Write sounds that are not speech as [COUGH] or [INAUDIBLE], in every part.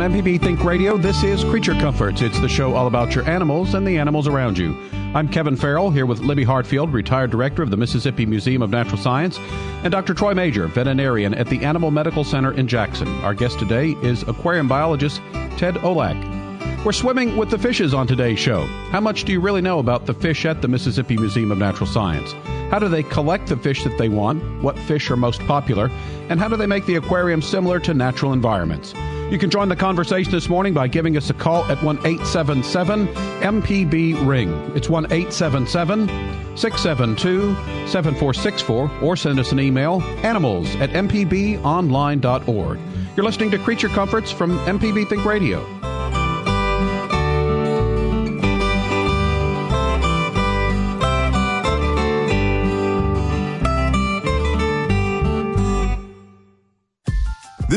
MPB Think Radio, this is Creature Comforts. It's the show all about your animals and the animals around you. I'm Kevin Farrell here with Libby Hartfield, retired director of the Mississippi Museum of Natural Science, and Dr. Troy Major, veterinarian at the Animal Medical Center in Jackson. Our guest today is aquarium biologist Ted Olak. We're swimming with the fishes on today's show. How much do you really know about the fish at the Mississippi Museum of Natural Science? How do they collect the fish that they want? What fish are most popular? And how do they make the aquarium similar to natural environments? You can join the conversation this morning by giving us a call at 1 877 MPB Ring. It's 1 877 672 7464 or send us an email animals at mpbonline.org. You're listening to Creature Comforts from MPB Think Radio.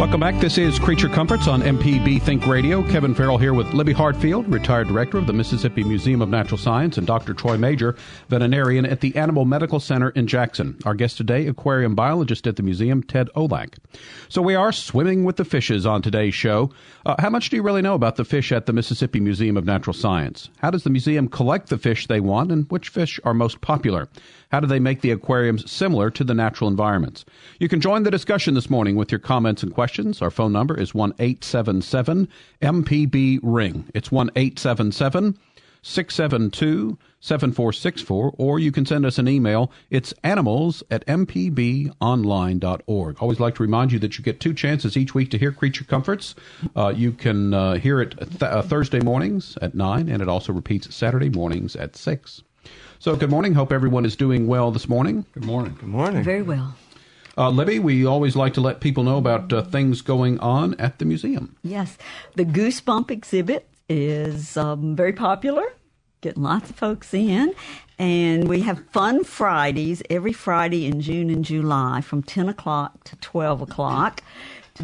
Welcome back. This is Creature Comforts on MPB Think Radio. Kevin Farrell here with Libby Hartfield, retired director of the Mississippi Museum of Natural Science, and Dr. Troy Major, veterinarian at the Animal Medical Center in Jackson. Our guest today, aquarium biologist at the museum, Ted Olak. So we are swimming with the fishes on today's show. Uh, how much do you really know about the fish at the Mississippi Museum of Natural Science? How does the museum collect the fish they want, and which fish are most popular? How do they make the aquariums similar to the natural environments? You can join the discussion this morning with your comments and questions. Our phone number is 1 877 MPB Ring. It's 1 877 672 7464, or you can send us an email. It's animals at mpbonline.org. Always like to remind you that you get two chances each week to hear Creature Comforts. Uh, you can uh, hear it th- uh, Thursday mornings at 9, and it also repeats Saturday mornings at 6. So, good morning. Hope everyone is doing well this morning. Good morning. Good morning. Very well. Uh, Libby, we always like to let people know about uh, things going on at the museum. Yes. The Goosebump exhibit is um, very popular, getting lots of folks in. And we have fun Fridays every Friday in June and July from 10 o'clock to 12 o'clock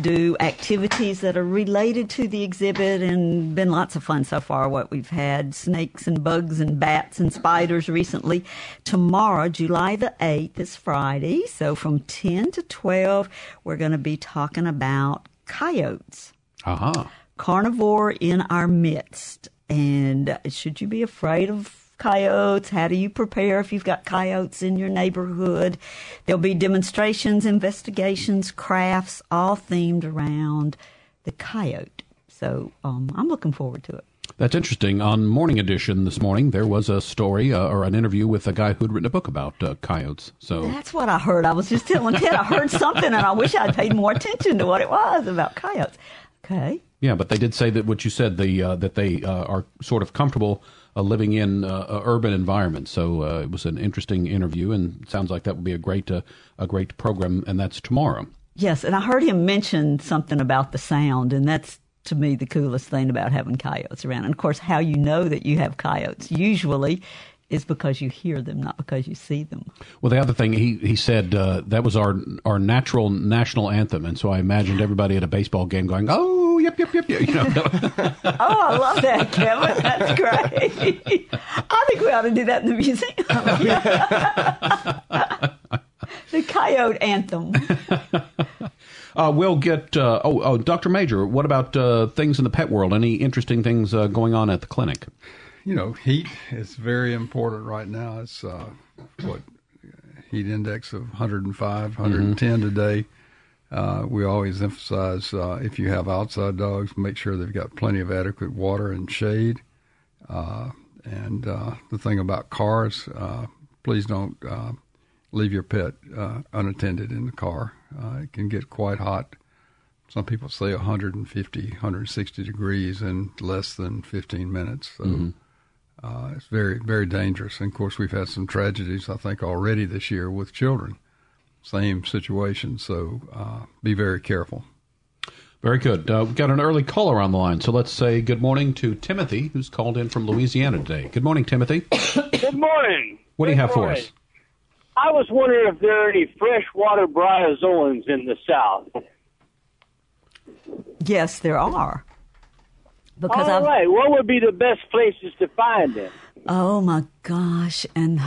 do activities that are related to the exhibit and been lots of fun so far. What we've had snakes and bugs and bats and spiders recently. Tomorrow july the 8th is friday. So from 10 to 12 we're going to be talking about coyotes. Aha. carnivore in our midst. And should you be afraid of coyotes. How do you prepare if you've got coyotes in your neighborhood? There'll be demonstrations, investigations, crafts, all themed around the coyote. So um, I'm looking forward to it. That's interesting. On Morning Edition this morning, there was a story uh, or an interview with a guy who'd written a book about uh, coyotes. So That's what I heard. I was just telling Ted I heard something and I wish I'd paid more attention to what it was about coyotes. Okay. yeah, but they did say that what you said, the uh, that they uh, are sort of comfortable uh, living in uh, urban environments. So uh, it was an interesting interview, and sounds like that would be a great uh, a great program, and that's tomorrow. Yes, and I heard him mention something about the sound, and that's to me the coolest thing about having coyotes around. And of course, how you know that you have coyotes usually is because you hear them, not because you see them. Well, the other thing he he said uh, that was our our natural national anthem, and so I imagined everybody at a baseball game going, "Oh, yep, yep, yep, yep." You know, [LAUGHS] Oh, I love that, Kevin. That's great. I think we ought to do that in the museum. [LAUGHS] the coyote anthem. [LAUGHS] uh, we'll get. Uh, oh, oh, Doctor Major, what about uh, things in the pet world? Any interesting things uh, going on at the clinic? You know, heat is very important right now. It's uh, what heat index of 105, 110 today. Uh, we always emphasize uh, if you have outside dogs, make sure they've got plenty of adequate water and shade. Uh, and uh, the thing about cars, uh, please don't uh, leave your pet uh, unattended in the car. Uh, it can get quite hot. Some people say 150, 160 degrees in less than 15 minutes. So uh, it's very, very dangerous. And of course, we've had some tragedies, I think, already this year with children. Same situation. So uh, be very careful. Very good. Uh, we've got an early caller on the line, so let's say good morning to Timothy, who's called in from Louisiana today. Good morning, Timothy. Good morning. What do you Good have for us? I was wondering if there are any freshwater bryozoans in the South. Yes, there are. Because All I've, right. What would be the best places to find them? Oh my gosh. And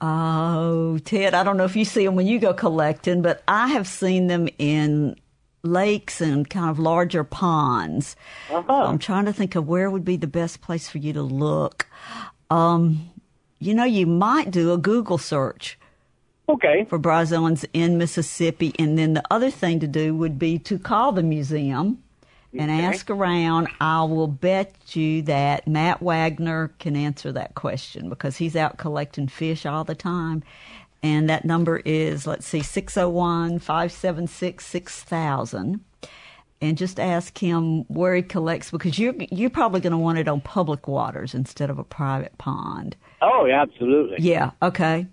oh, Ted, I don't know if you see them when you go collecting, but I have seen them in lakes and kind of larger ponds. Uh-huh. I'm trying to think of where would be the best place for you to look. Um, you know, you might do a Google search Okay. for bryozoans in Mississippi. And then the other thing to do would be to call the museum and Okay. ask around. I will bet you that Matt Wagner can answer that question because he's out collecting fish all the time. And that number is, let's see, 601 576 6000. And just ask him where he collects because you're, you're probably going to want it on public waters instead of a private pond. Oh, yeah, absolutely. Yeah, okay.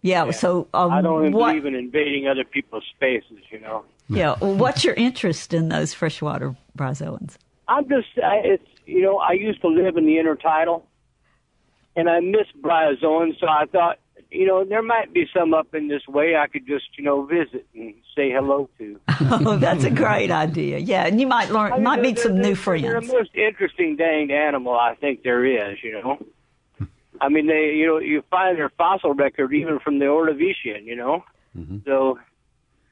Yeah, so um, I don't what, believe in invading other people's spaces, you know. Yeah. Well, what's your interest in those freshwater bryozoans? I'm just, I, it's, you know, I used to live in the intertidal, and I miss bryozoans, so I thought, you know, there might be some up in this way I could just, you know, visit and say hello to. [LAUGHS] oh, that's a great idea. Yeah, and you might learn, I mean, might meet some they're- new They're friends. the most interesting danged animal I think there is, you know. I mean, they, you know, you find their fossil record even from the Ordovician, you know. Mm-hmm. So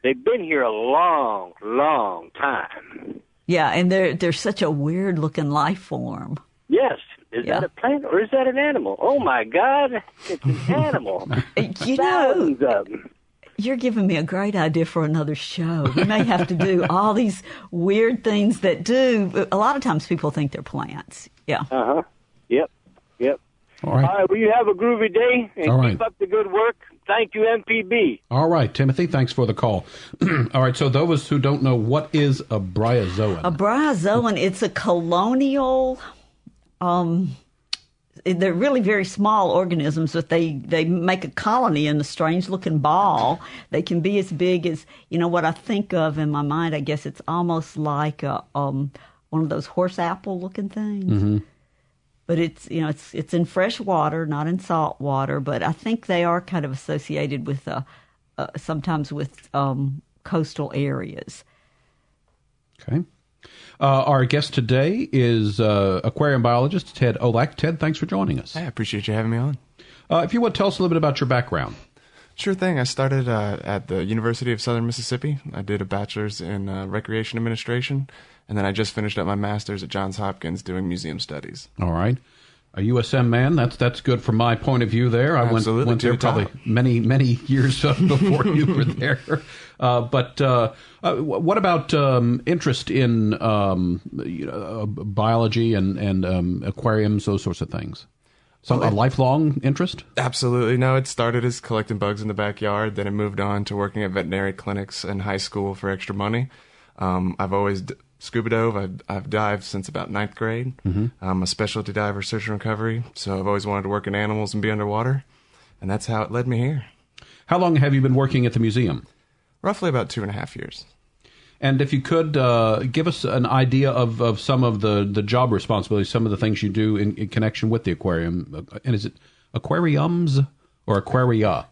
they've been here a long, long time. Yeah, and they're they're such a weird looking life form. Yes. Is Yeah. that a plant or is that an animal? Oh my God, it's an [LAUGHS] animal. You know, of them. you're giving me a great idea for another show. We may have to do all these weird things that do. A lot of times people think they're plants. Yeah. Uh huh. Yep. Yep. All All right. right. Well, you have a groovy day and All right. keep up the good work. Thank you, MPB. All right, Timothy, thanks for the call. [CLEARS THROAT] All right, so those who don't know, what is a bryozoan? A bryozoan, it's a colonial. Um, they're really very small organisms, but they they make a colony in a strange looking ball. They can be as big as you know what I think of in my mind. I guess it's almost like a um one of those horse apple looking things. But it's you know it's it's in fresh water, not in salt water. But I think they are kind of associated with uh, uh sometimes with um coastal areas. Okay. Uh, our guest today is uh, aquarium biologist Ted Olak. Ted, thanks for joining us. I appreciate you having me on. Uh, if you would tell us a little bit about your background. Sure thing. I started uh, at the University of Southern Mississippi. I did a bachelor's in uh, recreation administration, and then I just finished up my master's at Johns Hopkins doing museum studies. All right. A USM man, that's that's good from my point of view there. I went, Absolutely, went to there top. probably many, many [LAUGHS] years before you were there. Uh, but uh, uh, what about um, interest in um, you know, uh, biology and, and um, aquariums, those sorts of things? Some, a lifelong interest? Absolutely. No, it started as collecting bugs in the backyard. Then it moved on to working at veterinary clinics in high school for extra money. Um, I've always d- scuba dove. I've, I've dived since about ninth grade. I'm a specialty diver, search and recovery. So I've always wanted to work in animals and be underwater. And that's how it led me here. How long have you been working at the museum? Roughly about two and a half years. And if you could uh, give us an idea of, of some of the, the job responsibilities, some of the things you do in, in connection with the aquarium. Uh, And is it aquariums or aquaria?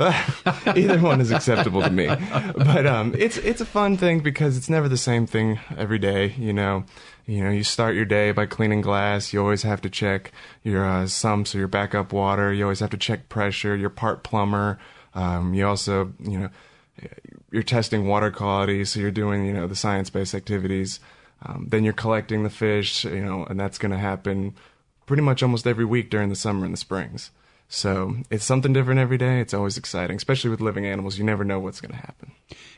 [LAUGHS] Either one is acceptable to me. But um, it's it's a fun thing because it's never the same thing every day. You know, you know, you start your day by cleaning glass. You always have to check your uh, sumps or your backup water. You always have to check pressure. You're part plumber. Um, you also, you know, you're testing water quality. So you're doing, you know, the science-based activities. Um, then you're collecting the fish. You know, and that's going to happen pretty much almost every week during the summer and the springs. So it's something different every day. It's always exciting, especially with living animals. You never know what's going to happen.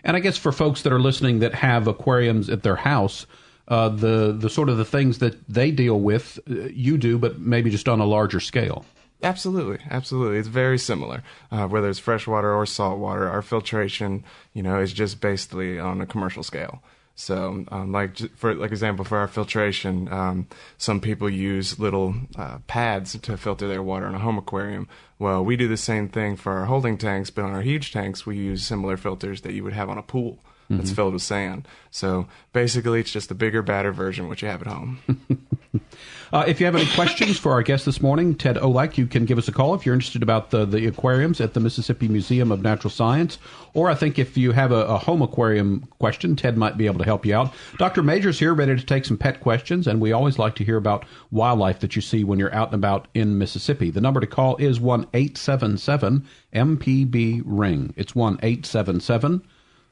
And I guess for folks that are listening that have aquariums at their house, uh, the the sort of the things that they deal with, uh, you do, but maybe just on a larger scale. Absolutely, absolutely. It's very similar, uh, whether it's freshwater or saltwater. Our filtration, you know, is just basically on a commercial scale. So, um, like for like example, for our filtration, um, some people use little uh, pads to filter their water in a home aquarium. Well, we do the same thing for our holding tanks, but on our huge tanks, we use similar filters that you would have on a pool that's filled with sand. So basically, it's just a bigger, badder version of what you have at home. [LAUGHS] Uh, if you have any questions for our guest this morning, Ted Olak, you can give us a call if you're interested about the, the aquariums at the Mississippi Museum of Natural Science. Or I think if you have a, a home aquarium question, Ted might be able to help you out. Dr. Major's here, ready to take some pet questions, and we always like to hear about wildlife that you see when you're out and about in Mississippi. The number to call is 1 877 MPB Ring. It's 1 877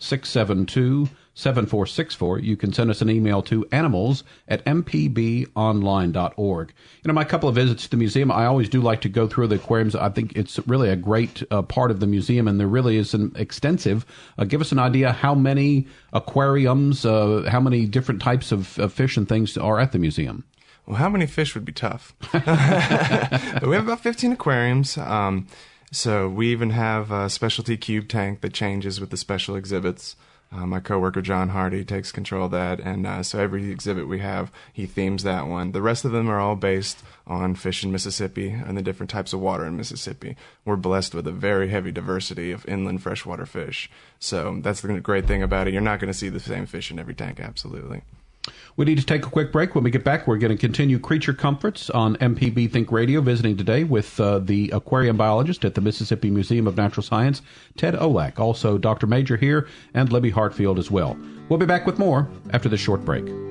672 7464. You can send us an email to animals at mpbonline.org. You know, my couple of visits to the museum, I always do like to go through the aquariums. I think it's really a great uh, part of the museum, and there really is an extensive. Uh, give us an idea how many aquariums, uh, how many different types of, of fish and things are at the museum. Well, how many fish would be tough? [LAUGHS] we have about 15 aquariums. Um, so we even have a specialty cube tank that changes with the special exhibits. Uh, my coworker John Hardy takes control of that, and uh, so every exhibit we have, he themes that one. The rest of them are all based on fish in Mississippi and the different types of water in Mississippi. We're blessed with a very heavy diversity of inland freshwater fish, so that's the great thing about it. You're not going to see the same fish in every tank, absolutely. We need to take a quick break. When we get back, we're going to continue Creature Comforts on MPB Think Radio, visiting today with uh, the aquarium biologist at the Mississippi Museum of Natural Science, Ted Olak. Also, Dr. Major here, and Libby Hartfield as well. We'll be back with more after this short break.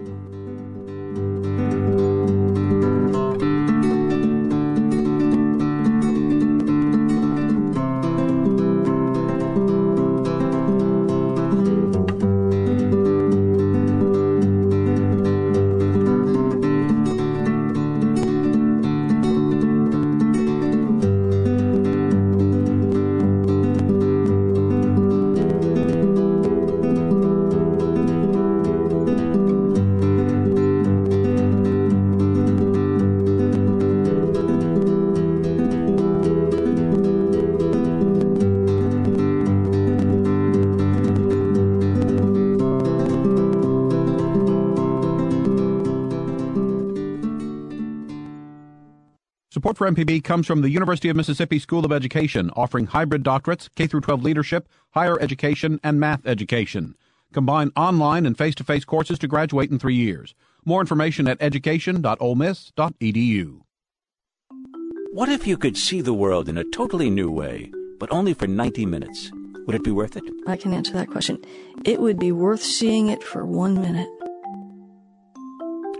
For MPB comes from the University of Mississippi School of Education, offering hybrid doctorates, K 12 leadership, higher education, and math education. Combine online and face to face courses to graduate in three years. More information at education.olemiss.edu. What if you could see the world in a totally new way, but only for 90 minutes? Would it be worth it? I can answer that question. It would be worth seeing it for one minute.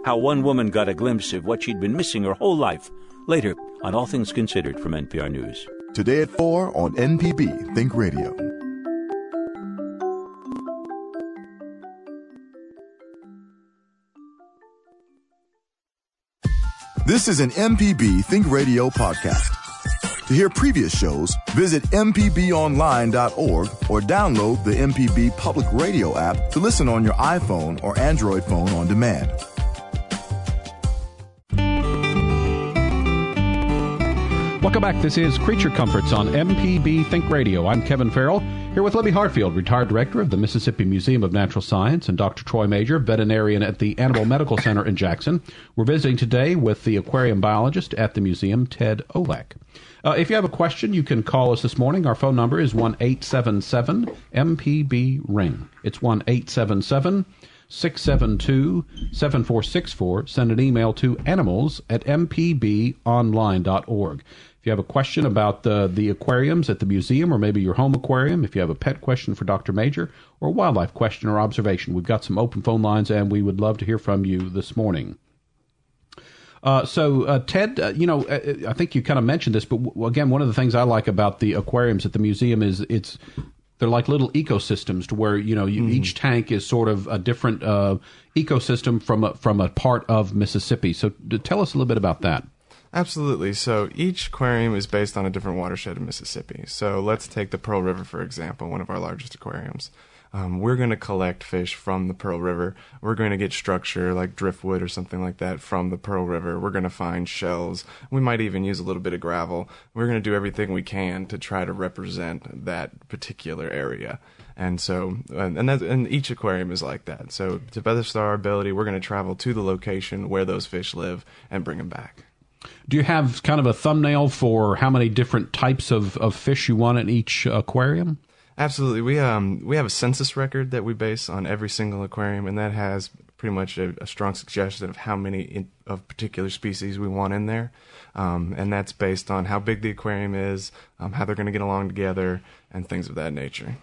How one woman got a glimpse of what she'd been missing her whole life. Later on All Things Considered from NPR News. Today at 4 on MPB Think Radio. This is an MPB Think Radio podcast. To hear previous shows, visit MPBOnline.org or download the MPB Public Radio app to listen on your iPhone or Android phone on demand. Welcome back. This is Creature Comforts on MPB Think Radio. I'm Kevin Farrell, here with Libby Hartfield, retired director of the Mississippi Museum of Natural Science, and Dr. Troy Major, veterinarian at the Animal Medical Center in Jackson. We're visiting today with the aquarium biologist at the museum, Ted Olak. Uh, if you have a question, you can call us this morning. Our phone number is 1 877 MPB Ring. It's 1 877 672 7464. Send an email to animals at mpbonline.org. If you have a question about the, the aquariums at the museum or maybe your home aquarium, if you have a pet question for Dr. Major or a wildlife question or observation, we've got some open phone lines and we would love to hear from you this morning. Uh, so, uh, Ted, uh, you know, uh, I think you kind of mentioned this, but w- again, one of the things I like about the aquariums at the museum is it's they're like little ecosystems to where you know you, each tank is sort of a different uh, ecosystem from a, from a part of Mississippi. So, tell us a little bit about that. Absolutely. So each aquarium is based on a different watershed in Mississippi. So let's take the Pearl River, for example, one of our largest aquariums. Um, we're going to collect fish from the Pearl River. We're going to get structure like driftwood or something like that from the Pearl River. We're going to find shells. We might even use a little bit of gravel. We're going to do everything we can to try to represent that particular area. And so, and that, and each aquarium is like that. So to best our ability, we're going to travel to the location where those fish live and bring them back. Do you have kind of a thumbnail for how many different types of, of fish you want in each aquarium? Absolutely. We um we have a census record that we base on every single aquarium, and that has pretty much a, a strong suggestion of how many in, of particular species we want in there, um, and that's based on how big the aquarium is, um, how they're going to get along together, and things of that nature.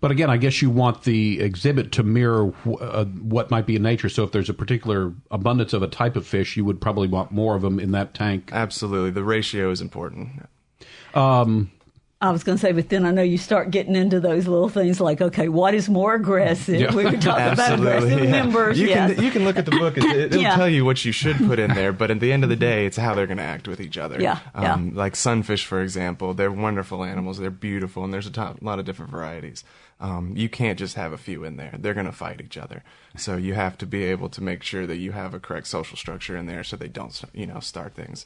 But again, I guess you want the exhibit to mirror uh, what might be in nature. So if there's a particular abundance of a type of fish, you would probably want more of them in that tank. Absolutely, the ratio is important. Um, I was going to say, but then I know you start getting into those little things like, okay, what is more aggressive? Yeah. We were talking about aggressive yeah. members. You yes. can you can look at the book; it, will [LAUGHS] yeah. tell you what you should put in there. But at the end of the day, it's how they're going to act with each other. Yeah, um, yeah. Like sunfish, for example, they're wonderful animals. They're beautiful, and there's a top, lot of different varieties. Um, you can't just have a few in there; they're going to fight each other. So you have to be able to make sure that you have a correct social structure in there, so they don't, you know, start things.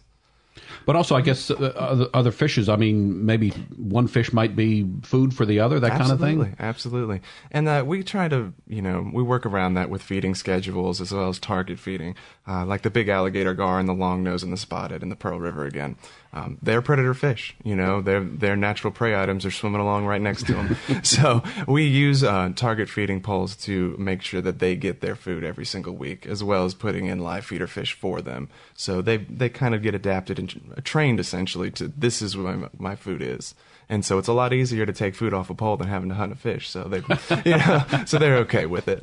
But also, I guess uh, other, fishes. I mean, maybe one fish might be food for the other. That absolutely, kind of thing. Absolutely, and uh, we try to, you know, we work around that with feeding schedules as well as target feeding, uh, like the big alligator gar and the long nose and the spotted in the Pearl River again. Um, they're predator fish. You know, their their natural prey items are swimming along right next to them. [LAUGHS] so we use uh, target feeding poles to make sure that they get their food every single week, as well as putting in live feeder fish for them. So they they kind of get adapted and trained essentially to this is what my, my food is. And so it's a lot easier to take food off a pole than having to hunt a fish. So they, [LAUGHS] you know, so they're okay with it.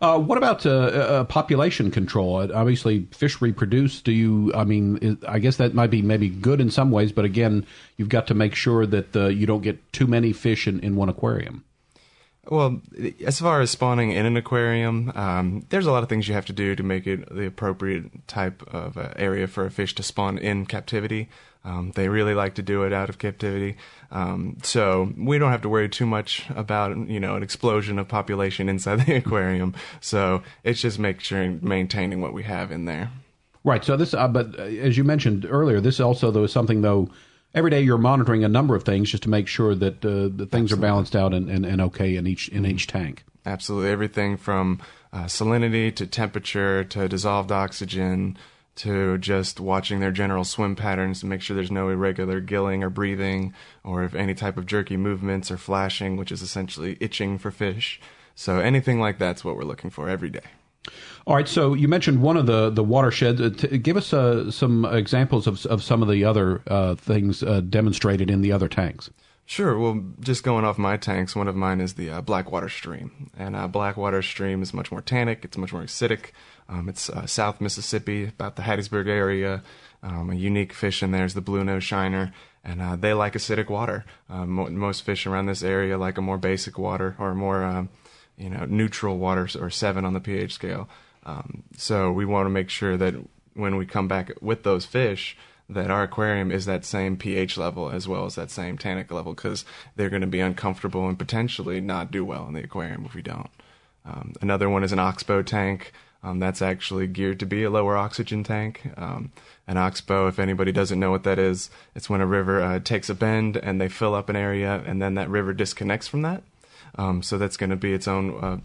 Uh, what about uh, uh, population control? Uh, obviously, fish reproduce. Do you? I mean, is, I guess that might be maybe good in some ways, but again, you've got to make sure that uh, you don't get too many fish in, in one aquarium. Well, as far as spawning in an aquarium, um, there's a lot of things you have to do to make it the appropriate type of uh, area for a fish to spawn in captivity. Um, they really like to do it out of captivity. Um, so we don't have to worry too much about, you know, an explosion of population inside [LAUGHS] the aquarium. So it's just making sure maintaining what we have in there. Right. So this, uh, but uh, as you mentioned earlier, this also though is something though. Every day you're monitoring a number of things just to make sure that uh, the things Absolutely. are balanced out and, and, and okay in each in each tank. Absolutely, everything from uh, salinity to temperature to dissolved oxygen to just watching their general swim patterns to make sure there's no irregular gilling or breathing or if any type of jerky movements or flashing, which is essentially itching for fish. So anything like that's what we're looking for every day. All right. So you mentioned one of the the watersheds. Uh, t- give us uh, some examples of of some of the other uh, things uh, demonstrated in the other tanks. Sure. Well, just going off my tanks, one of mine is the uh, Blackwater Stream, and uh, Blackwater Stream is much more tannic. It's much more acidic. Um, it's South Mississippi, about the Hattiesburg area. Um, a unique fish in there is the blue nose shiner, and they like acidic water. Mo- most fish around this area like a more basic water or more, you know, neutral water or seven on the pH scale. Um, so we want to make sure that when we come back with those fish, that our aquarium is that same pH level as well as that same tannic level because they're going to be uncomfortable and potentially not do well in the aquarium if we don't. Um, another one is an oxbow tank. Um, that's actually geared to be a lower oxygen tank. Um, an oxbow, if anybody doesn't know what that is, it's when a river uh, takes a bend and they fill up an area and then that river disconnects from that. Um, so that's going to be its own uh,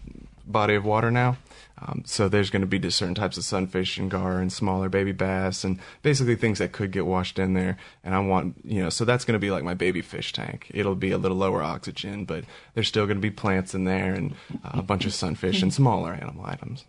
body of water now. Um, so there's going to be certain types of sunfish and gar and smaller baby bass and basically things that could get washed in there. And I want, you know, so that's going to be like my baby fish tank. It'll be a little lower oxygen, but there's still going to be plants in there and uh, a bunch of sunfish and smaller animal items.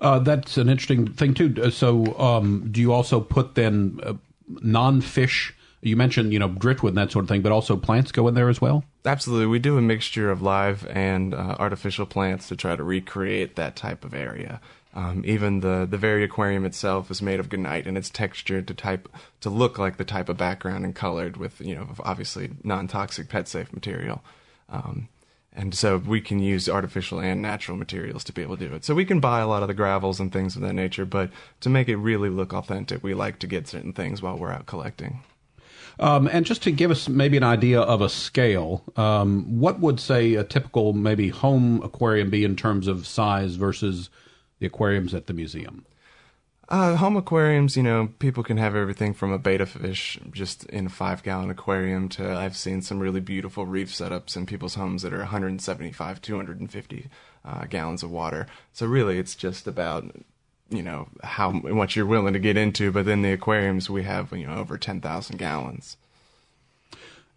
Uh, that's an interesting thing too. Uh, so, um, do you also put then uh, non-fish? You mentioned you know driftwood and that sort of thing, but also plants go in there as well. Absolutely, we do a mixture of live and uh, artificial plants to try to recreate that type of area. Um, even the the very aquarium itself is made of gunite, and it's textured to type to look like the type of background and colored with you know obviously non toxic pet safe material. Um, And so we can use artificial and natural materials to be able to do it. So we can buy a lot of the gravels and things of that nature, but to make it really look authentic, we like to get certain things while we're out collecting. Um, and just to give us maybe an idea of a scale, um, what would say a typical maybe home aquarium be in terms of size versus the aquariums at the museum? Uh, home aquariums, you know, people can have everything from a betta fish just in a five gallon aquarium to I've seen some really beautiful reef setups in people's homes that are 175, 250 uh, gallons of water. So really, it's just about you know how much you're willing to get into. But then the aquariums we have you know over 10,000 gallons.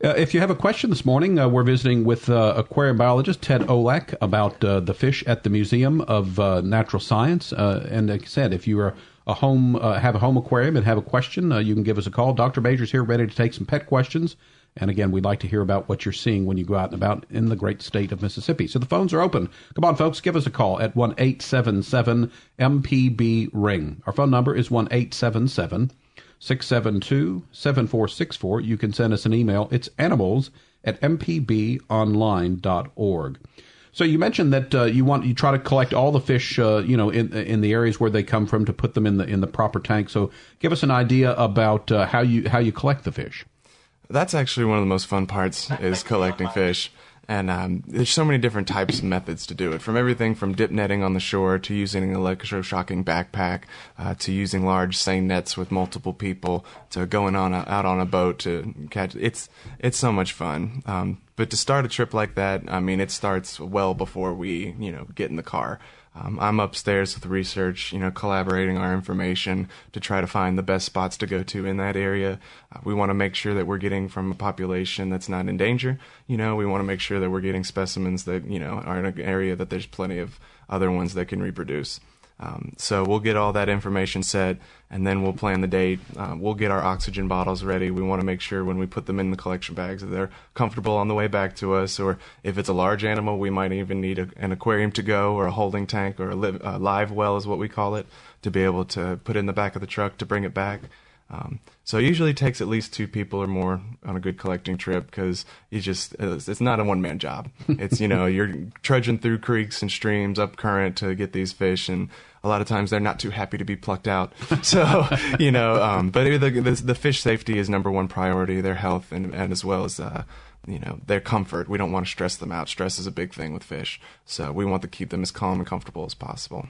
Uh, if you have a question this morning, uh, we're visiting with uh, aquarium biologist Ted Olak about uh, the fish at the Museum of uh, Natural Science. Uh, and like I said, if you are a home have a home aquarium and have a question, you can give us a call. Dr. Major's here, ready to take some pet questions. And again, we'd like to hear about what you're seeing when you go out and about in the great state of Mississippi. So the phones are open. Come on, folks, give us a call at one eight seven seven MPB ring. Our phone number is one eight seven seven. 672 7464. You can send us an email. It's animals at mpbonline.org. So you mentioned that uh, you want you try to collect all the fish, uh, you know, in in the areas where they come from to put them in the in the proper tank. So give us an idea about uh, how you how you collect the fish. That's actually one of the most fun parts is collecting fish. And um, there's so many different types and methods to do it, from everything from dip netting on the shore to using an electroshocking backpack uh, to using large seine nets with multiple people to going on a, out on a boat to catch. It's it's so much fun. Um, but to start a trip like that, I mean, it starts well before we you know get in the car. Um, I'm upstairs with research, you know, collaborating our information to try to find the best spots to go to in that area. Uh, we want to make sure that we're getting from a population that's not in danger. You know, we want to make sure that we're getting specimens that, you know, are in an area that there's plenty of other ones that can reproduce. Um, so we'll get all that information set, and then we'll plan the date. Uh, we'll get our oxygen bottles ready. We want to make sure when we put them in the collection bags that they're comfortable on the way back to us. Or if it's a large animal, we might even need a, an aquarium to go, or a holding tank, or a, li- a live well is what we call it, to be able to put in the back of the truck to bring it back. Um, so it usually takes at least two people or more on a good collecting trip because you just it's not a one man job. [LAUGHS] It's you know you're trudging through creeks and streams up current to get these fish, and a lot of times they're not too happy to be plucked out. [LAUGHS] So you know, um, but the, the, the fish safety is number one priority, their health, and, and as well as uh, you know their comfort. We don't want to stress them out. Stress is a big thing with fish, so we want to keep them as calm and comfortable as possible.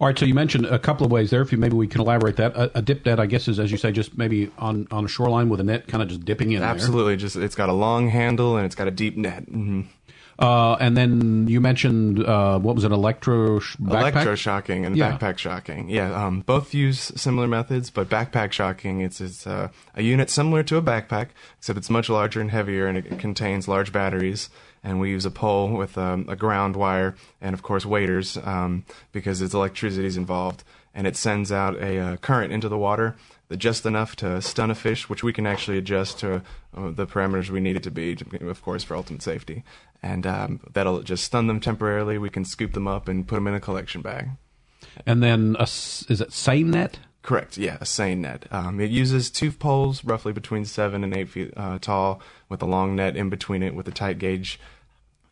All right, so you mentioned a couple of ways there. If you maybe we can elaborate that. A, a, dip net, I guess, is as you say, just maybe on on a shoreline with a net, kind of just dipping in. Absolutely, there. just it's got a long handle and it's got a deep net. Mm-hmm. Uh, and then you mentioned uh, what was it, electro backpack? electroshocking and yeah. backpack shocking. Yeah, um, both use similar methods, but backpack shocking it's it's uh, a unit similar to a backpack, except it's much larger and heavier, and it contains large batteries and we use a pole with um, a ground wire and of course waders um, because its electricity is involved. And it sends out a uh, current into the water just enough to stun a fish which we can actually adjust to uh, the parameters we need it to be of course for ultimate safety. And um, that'll just stun them temporarily. We can scoop them up and put them in a collection bag. And then a, is it seine net? Correct. Yeah, a seine net. Um, it uses two poles, roughly between seven and eight feet uh, tall, with a long net in between it with a tight gauge,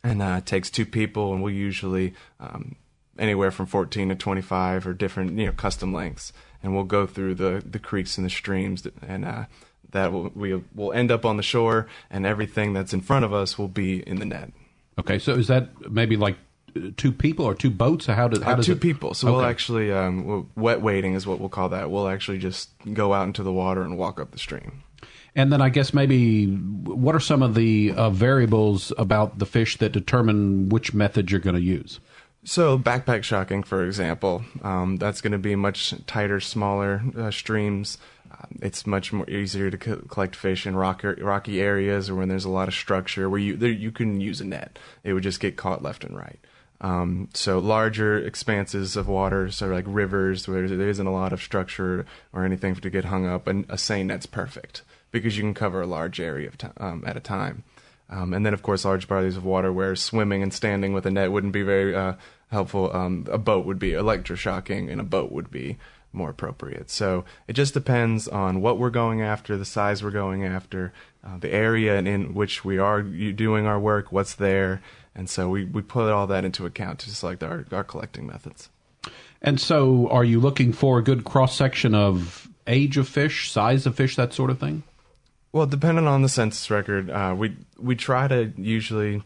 and uh, it takes two people, and we'll usually um, anywhere from 14 to 25 or different, you know, custom lengths, and we'll go through the the creeks and the streams, and uh, that will, we will end up on the shore, and everything that's in front of us will be in the net. Okay, so is that maybe like two people or two boats? Or how does how uh, does two it... people? So okay. we'll actually um, we'll, wet wading is what we'll call that. We'll actually just go out into the water and walk up the stream. And then I guess maybe what are some of the uh, variables about the fish that determine which method you're going to use? So backpack shocking, for example, um, that's going to be much tighter, smaller uh, streams. Uh, it's much more easier to co- collect fish in rock, rocky areas or when there's a lot of structure where you there, you can use a net. It would just get caught left and right. Um, so larger expanses of water, so like rivers where there isn't a lot of structure or anything to get hung up, and a seine net's perfect because you can cover a large area t- um, at a time. Um, and then, of course, large bodies of water where swimming and standing with a net wouldn't be very uh, helpful. Um, a boat would be electroshocking, and a boat would be more appropriate. So it just depends on what we're going after, the size we're going after, uh, the area in which we are doing our work, what's there, and so we, we put all that into account to select our, our collecting methods. And so, are you looking for a good cross section of age of fish, size of fish, that sort of thing? Well, depending on the census record, uh, we we try to usually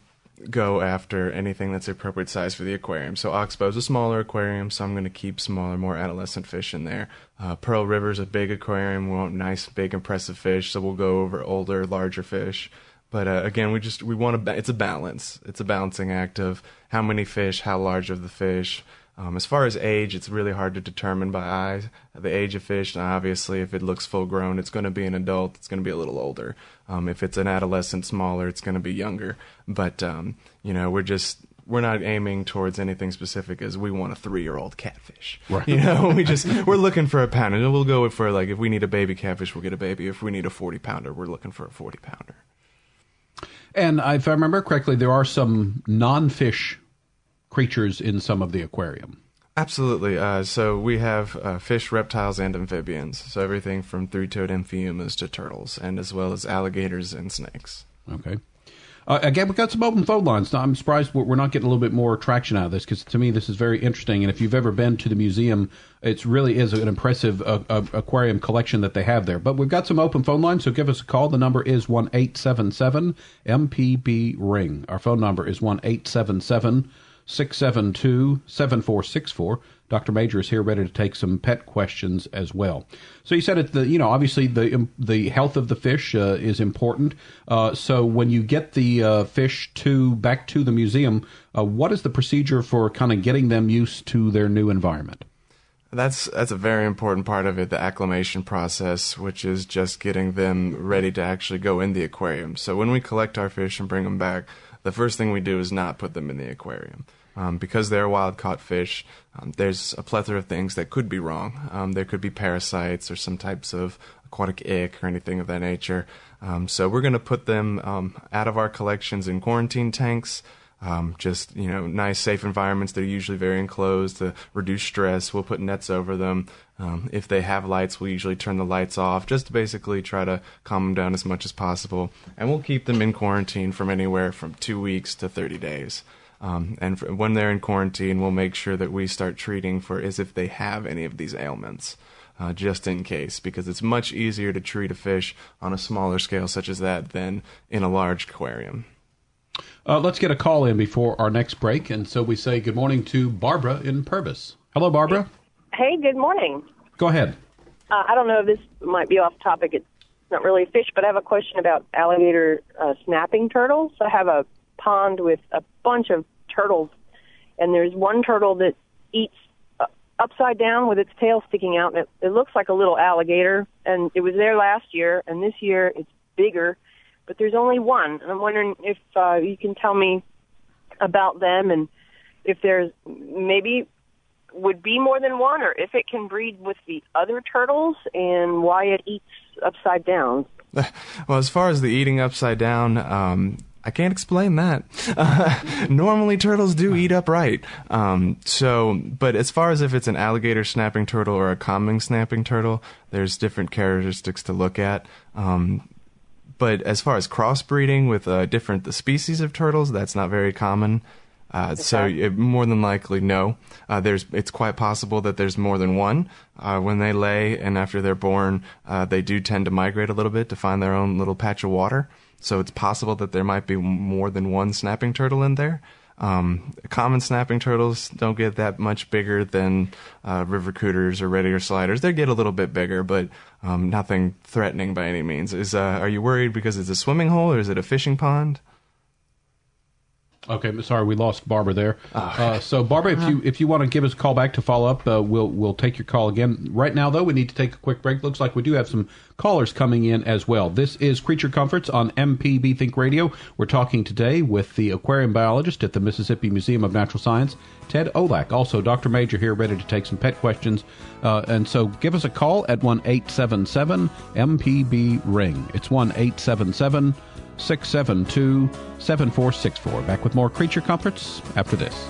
go after anything that's the appropriate size for the aquarium. So Oxbow's a smaller aquarium, so I'm going to keep smaller, more adolescent fish in there. Uh, Pearl River's a big aquarium. We want nice, big, impressive fish, so we'll go over older, larger fish. But uh, again, we just we want to. It's a balance. It's a balancing act of how many fish, how large of the fish. Um, as far as age, it's really hard to determine by eyes the age of fish. And obviously, if it looks full grown, it's going to be an adult. It's going to be a little older. Um, if it's an adolescent, smaller, it's going to be younger. But um, you know, we're just we're not aiming towards anything specific as we want a three year old catfish. Right. You know, we just we're looking for a pound, and we'll go for like if we need a baby catfish, we'll get a baby. If we need a forty pounder, we're looking for a forty pounder. And if I remember correctly, there are some non-fish creatures in some of the aquarium. Absolutely. Uh, so we have uh, fish, reptiles, and amphibians. So everything from three-toed amphiumas to turtles, and as well as alligators and snakes. Okay. Uh, again, we've got some open phone lines. Now, I'm surprised we're not getting a little bit more traction out of this because to me this is very interesting. And if you've ever been to the museum, it really is an impressive uh, uh, aquarium collection that they have there. But we've got some open phone lines, so give us a call. The number is one eight seven seven MPB ring. Our phone number is one eight seven seven 672 7464. Dr. Major is here ready to take some pet questions as well. So you said it, the, you know, obviously the, um, the health of the fish uh, is important. Uh, so when you get the uh, fish to back to the museum, uh, what is the procedure for kind of getting them used to their new environment? That's that's a very important part of it, the acclimation process, which is just getting them ready to actually go in the aquarium. So when we collect our fish and bring them back, the first thing we do is not put them in the aquarium. Um, because they're wild caught fish, um, there's a plethora of things that could be wrong. Um, there could be parasites or some types of aquatic ick or anything of that nature. Um, so we're going to put them um, out of our collections in quarantine tanks. Um, just you know, nice, safe environments. They're usually very enclosed to reduce stress. We'll put nets over them. if they have lights, we'll usually turn the lights off, just to basically try to calm them down as much as possible. And we'll keep them in quarantine from anywhere from two weeks to 30 days. Um, and when they're in quarantine, we'll make sure that we start treating for as if they have any of these ailments, uh, just in case, because it's much easier to treat a fish on a smaller scale such as that than in a large aquarium. Uh, let's get a call in before our next break, and so we say good morning to Barbara in Purvis. Hello, Barbara. Hey, good morning. Go ahead. Uh, I don't know if this might be off topic. It's not really fish, but I have a question about alligator uh, snapping turtles. I have a pond with a bunch of turtles, and there's one turtle that eats uh, upside down with its tail sticking out, and it, it looks like a little alligator. And it was there last year, and this year it's bigger, but there's only one. And I'm wondering if uh, you can tell me about them and if there's maybe would be more than one, or if it can breed with the other turtles, and why it eats upside down. [LAUGHS] Well, as far as the eating upside down, um, I can't explain that. Uh, [LAUGHS] normally, turtles do eat upright. Um, so, but as far as if it's an alligator snapping turtle or a common snapping turtle, there's different characteristics to look at. Um, but as far as crossbreeding with uh, different the species of turtles, that's not very common. Uh, okay. So it, more than likely, no. Uh, there's it's quite possible that there's more than one. Uh, when they lay and after they're born, uh, they do tend to migrate a little bit to find their own little patch of water. So it's possible that there might be more than one snapping turtle in there. Um, common snapping turtles don't get that much bigger than uh, river cooters or red ear sliders. They get a little bit bigger, but um, nothing threatening by any means. Is uh, are you worried because it's a swimming hole or is it a fishing pond? Okay, sorry, we lost Barbara there. Oh. Uh, so, Barbara, if you if you want to give us a call back to follow up, uh, we'll we'll take your call again. Right now, though, we need to take a quick break. Looks like we do have some callers coming in as well. This is Creature Comforts on MPB Think Radio. We're talking today with the aquarium biologist at the Mississippi Museum of Natural Science, Ted Olak. Also, Dr. Major here, ready to take some pet questions. Uh, and so, give us a call at one eight seven seven MPB Ring. It's one eight seven seven. 672 7464. Back with more Creature Comforts after this.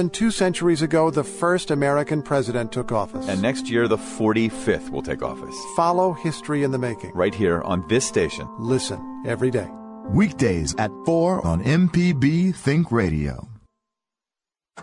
Than two centuries ago, the first American president took office. And next year, the 45th will take office. Follow history in the making. Right here on this station. Listen every day. Weekdays at 4 on MPB Think Radio.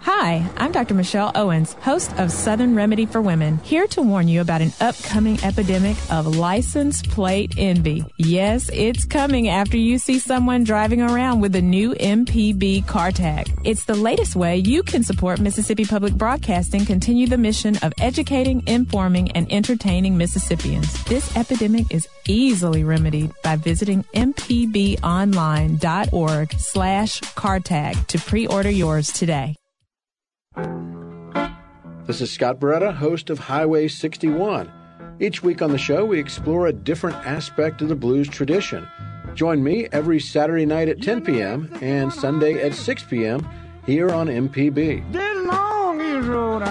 Hi, I'm Dr. Michelle Owens, host of Southern Remedy for Women, here to warn you about an upcoming epidemic of license plate envy. Yes, it's coming after you see someone driving around with a new MPB car tag. It's the latest way you can support Mississippi Public Broadcasting continue the mission of educating, informing, and entertaining Mississippians. This epidemic is easily remedied by visiting mpbonline.org slash car tag to pre-order yours today. This is Scott Barretta, host of Highway 61. Each week on the show, we explore a different aspect of the blues tradition. Join me every Saturday night at 10 p.m. and Sunday at 6 p.m. here on MPB. The longest road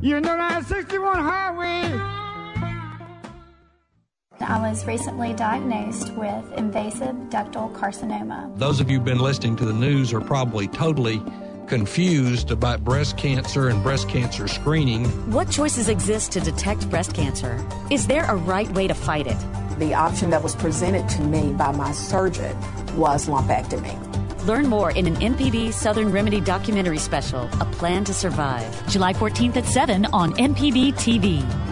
You know that 61 highway. I was recently diagnosed with invasive ductal carcinoma. Those of you who've been listening to the news are probably totally confused about breast cancer and breast cancer screening. What choices exist to detect breast cancer? Is there a right way to fight it? The option that was presented to me by my surgeon was lumpectomy. Learn more in an MPB Southern Remedy documentary special, A Plan to Survive, July 14th at 7 on MPB TV.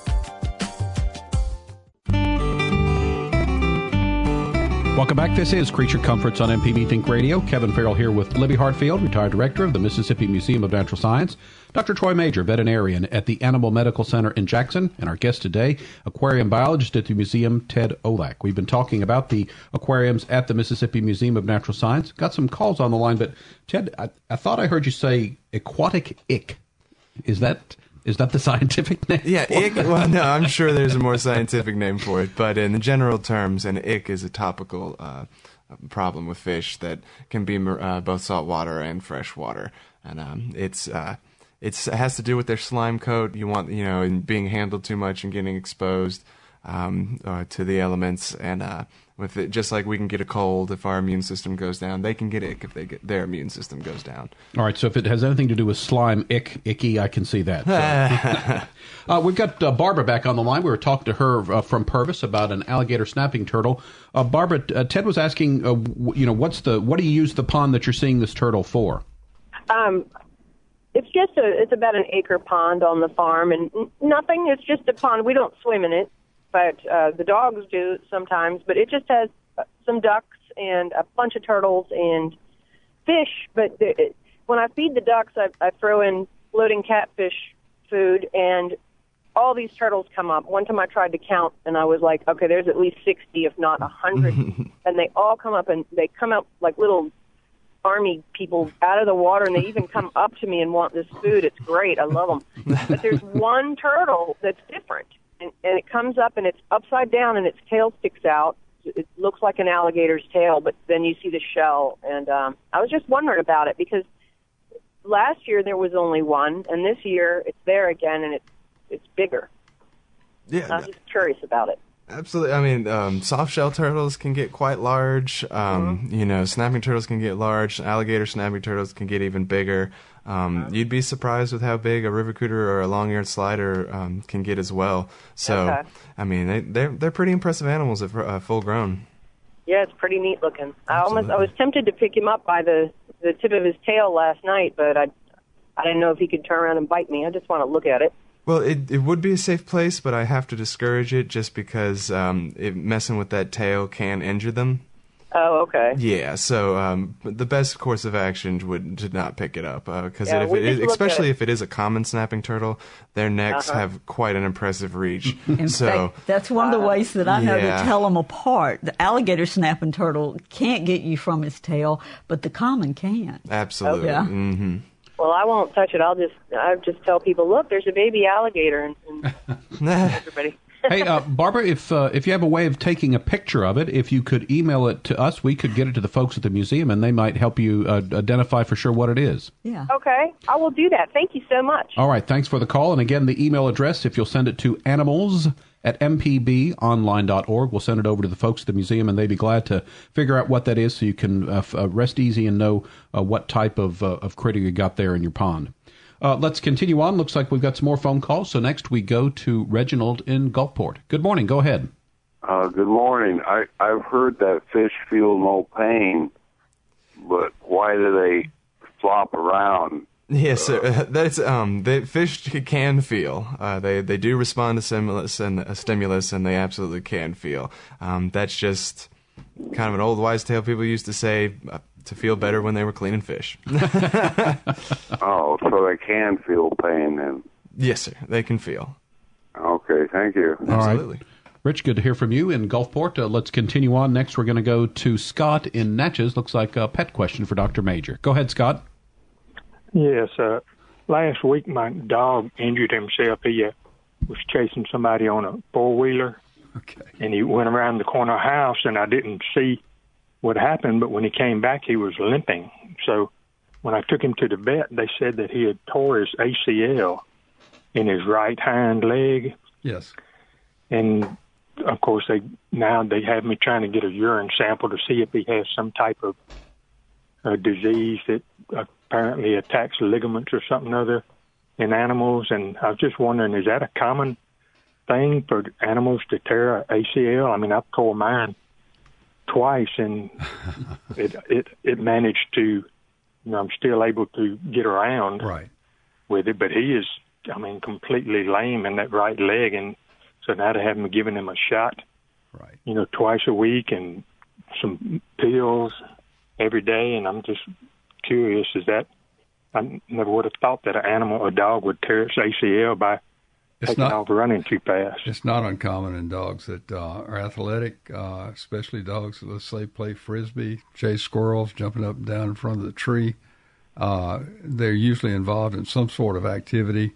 Welcome back. This is Creature Comforts on MPB Think Radio. Kevin Farrell here with Libby Hartfield, retired director of the Mississippi Museum of Natural Science, Dr. Troy Major, veterinarian at the Animal Medical Center in Jackson, and our guest today, aquarium biologist at the museum, Ted Olak. We've been talking about the aquariums at the Mississippi Museum of Natural Science. Got some calls on the line, but Ted, I, I thought I heard you say aquatic ick. Is that is that the scientific [LAUGHS] name? Yeah, ick. Well, no, I'm sure there's a more scientific name for it, but in general terms, an ick is a topical uh, problem with fish that can be uh, both saltwater and freshwater, and um, it's. Uh, it's, it has to do with their slime coat. You want, you know, and being handled too much and getting exposed um, uh, to the elements, and uh, with it, just like we can get a cold if our immune system goes down, they can get ick if they get their immune system goes down. All right, so if it has anything to do with slime, ick, icky, I can see that. So. [LAUGHS] uh, we've got uh, Barbara back on the line. We were talking to her uh, from Purvis about an alligator snapping turtle. Uh, Barbara, uh, Ted was asking, uh, w- you know, what's the what do you use the pond that you're seeing this turtle for? Um, it's just a it's about an acre pond on the farm and nothing it's just a pond we don't swim in it but uh the dogs do sometimes but it just has uh, some ducks and a bunch of turtles and fish but the, it, when i feed the ducks I, I throw in floating catfish food and all these turtles come up one time i tried to count and i was like okay there's at least 60 if not a 100 [LAUGHS] and they all come up and they come up like little army people out of the water and they even come [LAUGHS] up to me and want this food. It's great. I love them. But there's [LAUGHS] one turtle that's different. And, and it comes up and it's upside down and its tail sticks out. It looks like an alligator's tail, but then you see the shell. And um, I was just wondering about it because last year there was only one, and this year it's there again and it's it's bigger. Yeah, I was just curious about it. Absolutely. I mean, um, soft shell turtles can get quite large. Um, Mm-hmm. You know, snapping turtles can get large. Alligator snapping turtles can get even bigger. Um, you'd be surprised with how big a river cooter or a long-eared slider um, can get as well. So, Okay. I mean, they, they're they're pretty impressive animals if uh, full grown. Yeah, it's pretty neat looking. I almost I was tempted to pick him up by the the tip of his tail last night, but I I didn't know if he could turn around and bite me. I just want to look at it. Well, it it would be a safe place, but I have to discourage it just because um, it, messing with that tail can injure them. Oh, okay. Yeah, so um, the best course of action would to not pick it up because Yeah, if it just is, looked especially at- if it is a common snapping turtle, their necks Uh-huh. have quite an impressive reach. [LAUGHS] In so fact, that's one of the ways that I know Yeah. to tell them apart. The alligator snapping turtle can't get you from his tail, but the common can. absolutely, Yeah. hmm Well, I won't touch it. I'll just I just tell people, look, there's a baby alligator, and, and [LAUGHS] everybody. Hey, uh, Barbara, if uh, if you have a way of taking a picture of it, if you could email it to us, we could get it to the folks at the museum, and they might help you uh, identify for sure what it is. Yeah. Okay, I will do that. Thank you so much. All right, thanks for the call. And again, the email address, if you'll send it to animals at mpbonline.org, we'll send it over to the folks at the museum, and they'd be glad to figure out what that is so you can uh, f- uh, rest easy and know uh, what type of, uh, of critter you got there in your pond. Uh, let's continue on. Looks like we've got some more phone calls. So next we go to Reginald in Gulfport. Good morning. Go ahead. Uh, good morning. I, I've heard that fish feel no pain, but why do they flop around? [LAUGHS] Yes, sir. [LAUGHS] That's um. The fish can feel. Uh, they they do respond to stimulus and uh, stimulus, and they absolutely can feel. Um, that's just kind of an old wise tale people used to say uh, to feel better when they were cleaning fish. [LAUGHS] Oh, so they can feel pain then. yes, sir. They can feel. Okay, thank you. All right. Rich, good to hear from you in Gulfport. Uh, let's continue on. Next, we're going to go to Scott in Natchez. Looks like a pet question for Dr. Major. Go ahead, Scott. Yes, uh, last week my dog injured himself. He uh, was chasing somebody on a four wheeler, okay. and he went around the corner of the house, and I didn't see what happened. But when he came back, he was limping. So when I took him to the vet, they said that he had tore his ACL in his right hind leg, Yes. and of course they now they have me trying to get a urine sample to see if he has some type of uh, disease that apparently attacks ligaments or something other in animals. And I was just wondering, is that a common thing for animals to tear a ACL? I mean, I've tore mine twice, and [LAUGHS] it it it managed to. You know, I'm still able to get around right. with it, but he is, I mean, completely lame in that right leg, and so now they have me giving him a shot, right? You know, twice a week and some pills every day, and I'm just curious: is that I never would have thought that an animal, a dog, would tear its ACL by It's taking not- off running too fast. It's not uncommon in dogs that uh, are athletic, uh, especially dogs that, let's say, play frisbee, chase squirrels, jumping up and down in front of the tree. Uh, they're usually involved in some sort of activity.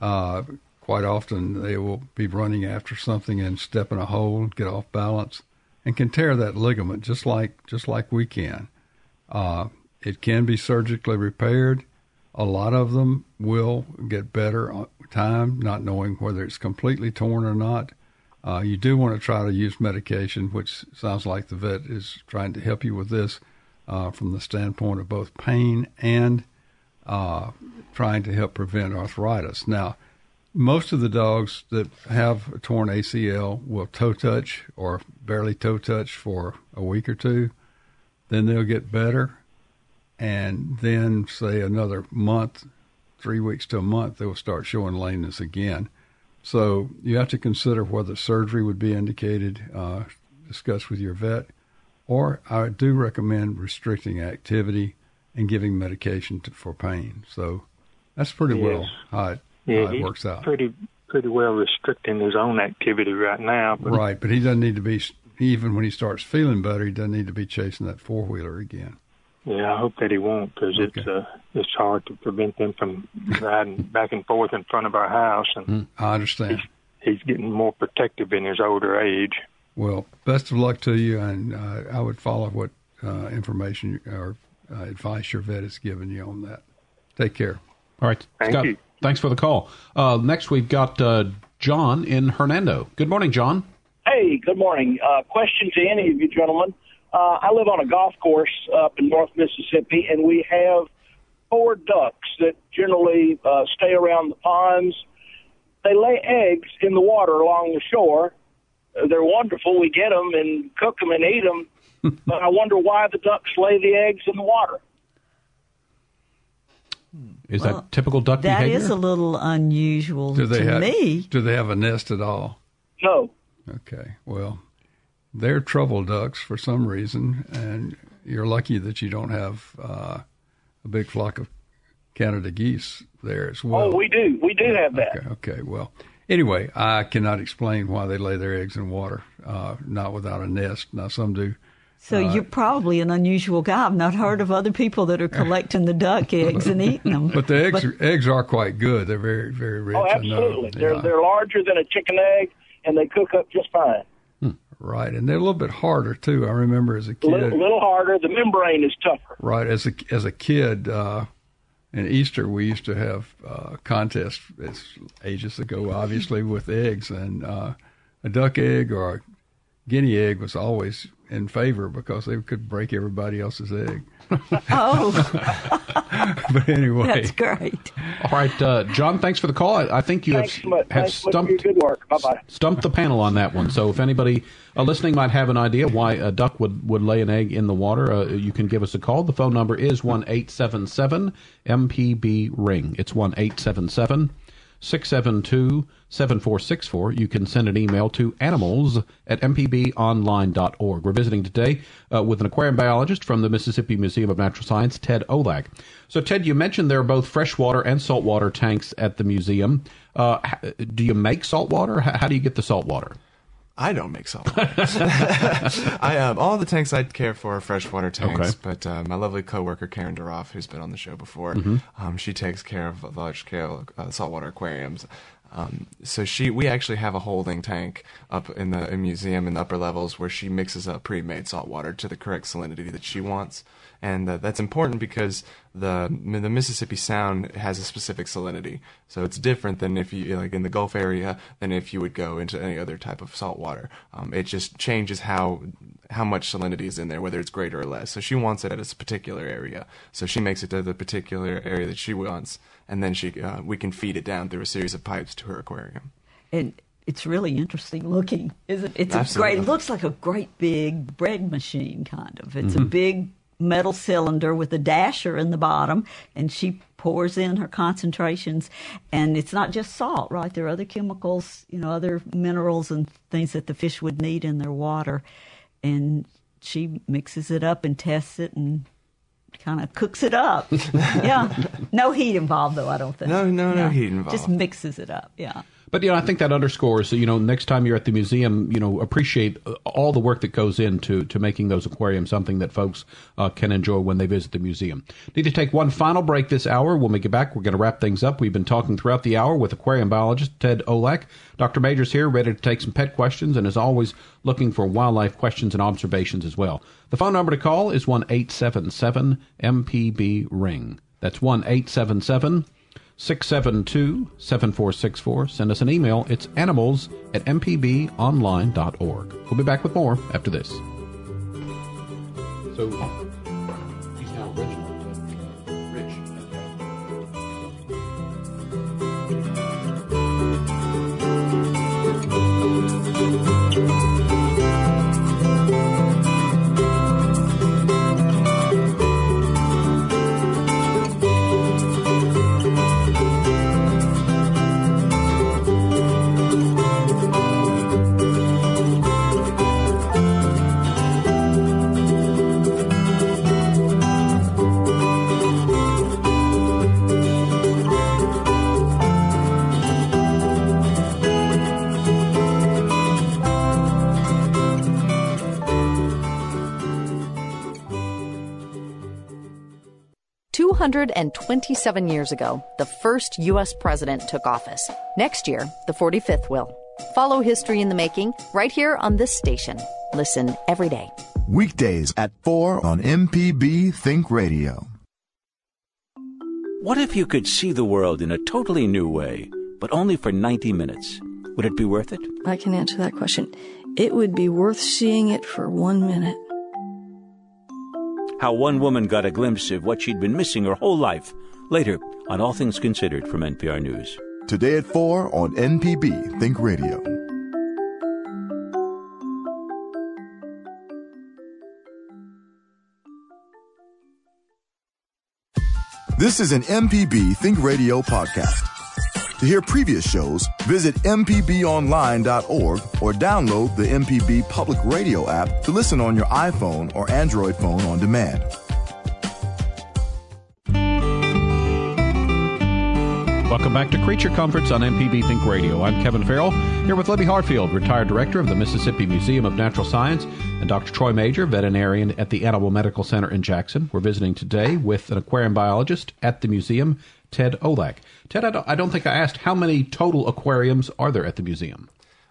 Uh, quite often, they will be running after something and step in a hole, get off balance, and can tear that ligament just like just like we can. Uh, it can be surgically repaired. A lot of them will get better time, not knowing whether it's completely torn or not. Uh, you do want to try to use medication, which sounds like the vet is trying to help you with this uh, from the standpoint of both pain and uh, trying to help prevent arthritis. Now, most of the dogs that have a torn ACL will toe touch or barely toe touch for a week or two. Then they'll get better. And then, say, another month, three weeks to a month, they will start showing lameness again. So you have to consider whether surgery would be indicated, uh, discuss with your vet, or I do recommend restricting activity and giving medication to, for pain. So that's pretty well Yes. how it, Yeah, how it works out. pretty pretty well restricting his own activity right now. But Right, but he doesn't need to be, even when he starts feeling better, he doesn't need to be chasing that four wheeler again. Yeah, I hope that he won't because it's uh, it's hard to prevent them from riding back and forth in front of our house, and I understand. he's getting more protective in his older age. Well, best of luck to you, and uh, I would follow what uh, information or uh, advice your vet has given you on that. Take care. All right, Thank Scott. you. Thanks for the call. Uh, next, we've got uh, John in Hernando. Good morning, John. Hey, good morning. Uh, question to any of you gentlemen. Uh, I live on a golf course up in North Mississippi, and we have four ducks that generally uh, stay around the ponds. They lay eggs in the water along the shore. They're wonderful. We get them and cook them and eat them. [LAUGHS] but I wonder why the ducks lay the eggs in the water. Is that typical duck That behavior? is a little unusual Do they to have me. Do they have a nest at all? No. Okay. Well, they're trouble ducks for some reason, and you're lucky that you don't have uh, a big flock of Canada geese there as well. oh, we do. We do have that. Okay. Okay. Well, anyway, I cannot explain why they lay their eggs in water, uh, not without a nest. Now some do. So Uh, you're probably an unusual guy. I've not heard of other people that are collecting the duck eggs and eating them. But the eggs eggs are quite good. They're very very rich. Oh, I know. absolutely. They They're are. they're larger than a chicken egg, and they cook up just fine. Right, and they're a little bit harder too. I remember as a A kid. little, little harder. The membrane is tougher. Right, as a as a kid, uh, in Easter we used to have uh, contests as ages ago, obviously with eggs, and uh, a duck egg or a guinea egg was always in favor because they could break everybody else's egg. Oh, [LAUGHS] But anyway, that's great. All right, uh, John, thanks for the call. I, I think you Thanks have, much. have Thanks so much for stumped good work. Bye bye. stumped the panel on that one. So if anybody uh, listening might have an idea why a duck would, would lay an egg in the water, uh, you can give us a call. The phone number is one eight seven seven MPB ring. It's one eight seven seven. 672 7464. You can send an email to animals at mpbonline.org. We're visiting today uh, with an aquarium biologist from the Mississippi Museum of Natural Science, Ted Olak. So, Ted, you mentioned there are both freshwater and saltwater tanks at the museum. Uh, do you make saltwater? How do you get the saltwater? I don't make salt water. [LAUGHS] I um, all the tanks I care for are freshwater tanks, Okay. but uh, my lovely coworker Karen Duroff, who's been on the show before, Mhm. um, she takes care of large scale uh, saltwater aquariums. Um, so she, we actually have a holding tank up in the in museum in the upper levels where she mixes up pre-made salt water to the correct salinity that she wants, and uh, that's important because the the Mississippi Sound has a specific salinity, so it's different than if you like in the Gulf area than if you would go into any other type of salt water. Um, it just changes how how much salinity is in there, whether it's greater or less. So she wants it at a particular area, so she makes it to the particular area that she wants, and then she uh, we can feed it down through a series of pipes to her aquarium. And it's really interesting looking, isn't it? It's a great. It looks like a great big bread machine, kind of. It's a Mhm. big metal cylinder with a dasher in the bottom, and she pours in her concentrations. And it's not just salt, right? There are other chemicals, you know, other minerals and things that the fish would need in their water, and she mixes it up and tests it and kind of cooks it up. [LAUGHS] yeah, no heat involved though. I don't think. No, no, no Yeah. heat involved. Just mixes it up. Yeah. But you know, I think that underscores. You know, next time you're at the museum, you know, appreciate uh, all the work that goes into to making those aquariums something that folks uh, can enjoy when they visit the museum. Need to take one final break this hour. When we get back, we're going to wrap things up. We've been talking throughout the hour with aquarium biologist Ted Olak. Dr. Majors here, ready to take some pet questions, and as always, looking for wildlife questions and observations as well. The phone number to call is one eight seven seven MPB ring. That's one eight seven seven. 672 7464. Send us an email. It's animals at mpbonline.org. We'll be back with more after this. So, 227 years ago, the first U.S. president took office. Next year, the 45th will. Follow history in the making right here on this station. Listen every day. Weekdays at 4 on MPB Think Radio. What if you could see the world in a totally new way, but only for 90 minutes? Would it be worth it? I can answer that question. It would be worth seeing it for one minute. How one woman got a glimpse of what she'd been missing her whole life. Later on All Things Considered from NPR News. Today at 4 on MPB Think Radio. This is an MPB Think Radio podcast. To hear previous shows, visit MPBOnline.org or download the MPB Public Radio app to listen on your iPhone or Android phone on demand. Welcome back to Creature Comforts on MPB Think Radio. I'm Kevin Farrell, here with Libby Hartfield, retired director of the Mississippi Museum of Natural Science, and Dr. Troy Major, veterinarian at the Animal Medical Center in Jackson. We're visiting today with an aquarium biologist at the museum, Ted Olak. Ted, I don't, I don't think I asked how many total aquariums are there at the museum?